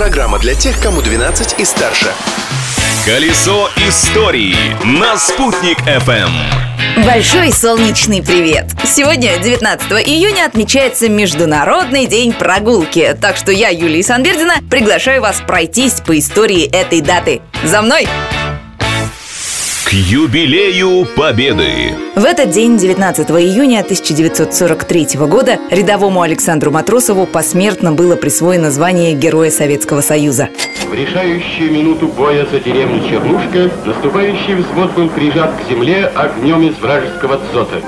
Программа для тех, кому 12 и старше. Колесо истории на «Спутник FM. Большой солнечный привет! Сегодня, 19 июня, отмечается Международный день прогулки, так что я, Юлия Санбердина, приглашаю вас пройтись по истории этой даты. За мной! К юбилею Победы. В этот день, 19 июня 1943 года, рядовому Александру Матросову посмертно было присвоено звание Героя Советского Союза. В решающую минуту боя за деревню Чернушка наступающий взвод был прижат к земле огнем из вражеского дзота.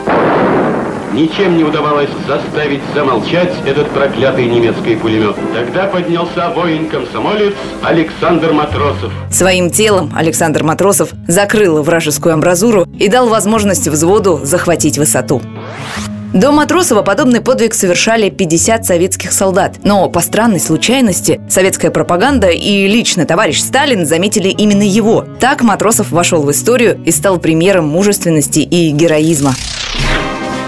Ничем не удавалось заставить замолчать этот проклятый немецкий пулемет. Тогда поднялся воин-комсомолец Александр Матросов. Своим телом Александр Матросов закрыл вражескую амбразуру и дал возможность взводу захватить высоту. До Матросова подобный подвиг совершали 50 советских солдат. Но по странной случайности советская пропаганда и лично товарищ Сталин заметили именно его. Так Матросов вошел в историю и стал примером мужественности и героизма.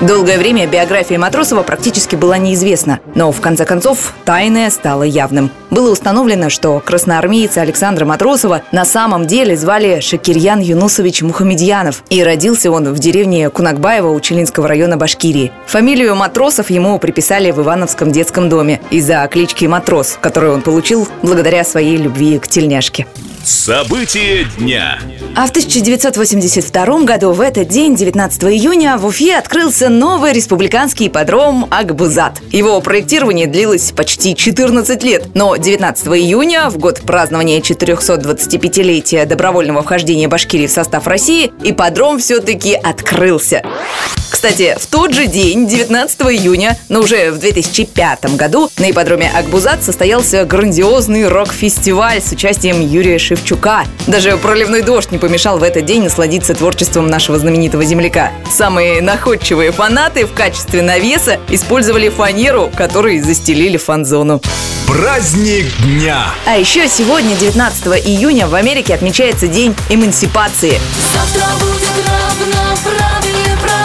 Долгое время биография Матросова практически была неизвестна, но в конце концов тайное стало явным. Было установлено, что красноармейца Александра Матросова на самом деле звали Шакирьян Юнусович Мухамедьянов, и родился он в деревне Кунакбаева Учелинского района Башкирии. Фамилию Матросов ему приписали в Ивановском детском доме из-за клички Матрос, которую он получил благодаря своей любви к тельняшке. События дня. А в 1982 году в этот день, 19 июня, в Уфе открылся новый республиканский ипподром Акбузат. Его проектирование длилось почти 14 лет, но 19 июня, в год празднования 425-летия добровольного вхождения Башкирии в состав России, ипподром все-таки открылся. Кстати, в тот же день, 19 июня, но уже в 2005 году, на ипподроме Акбузат состоялся грандиозный рок-фестиваль с участием Юрия Шевчука. Даже проливной дождь не помешал в этот день насладиться творчеством нашего знаменитого земляка. Самые находчивые фанаты в качестве навеса использовали фанеру, которой застелили фан-зону. Праздник дня. А еще сегодня, 19 июня, в Америке отмечается День эмансипации. Завтра будет равноправие, правое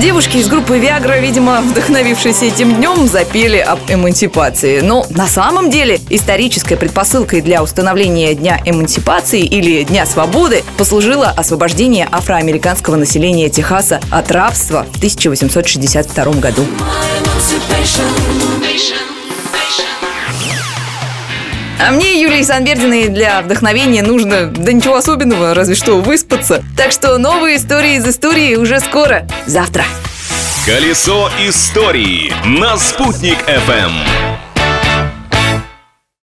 Девушки из группы Viagra, видимо, вдохновившись этим днем, запели об эмансипации. Но на самом деле исторической предпосылкой для установления Дня эмансипации или Дня свободы послужило освобождение афроамериканского населения Техаса от рабства в 1862 году. А мне, Юлии Санбердиной, для вдохновения нужно, да ничего особенного, разве что выспаться. Так что новые истории из истории уже скоро, завтра. Колесо истории на «Спутник FM.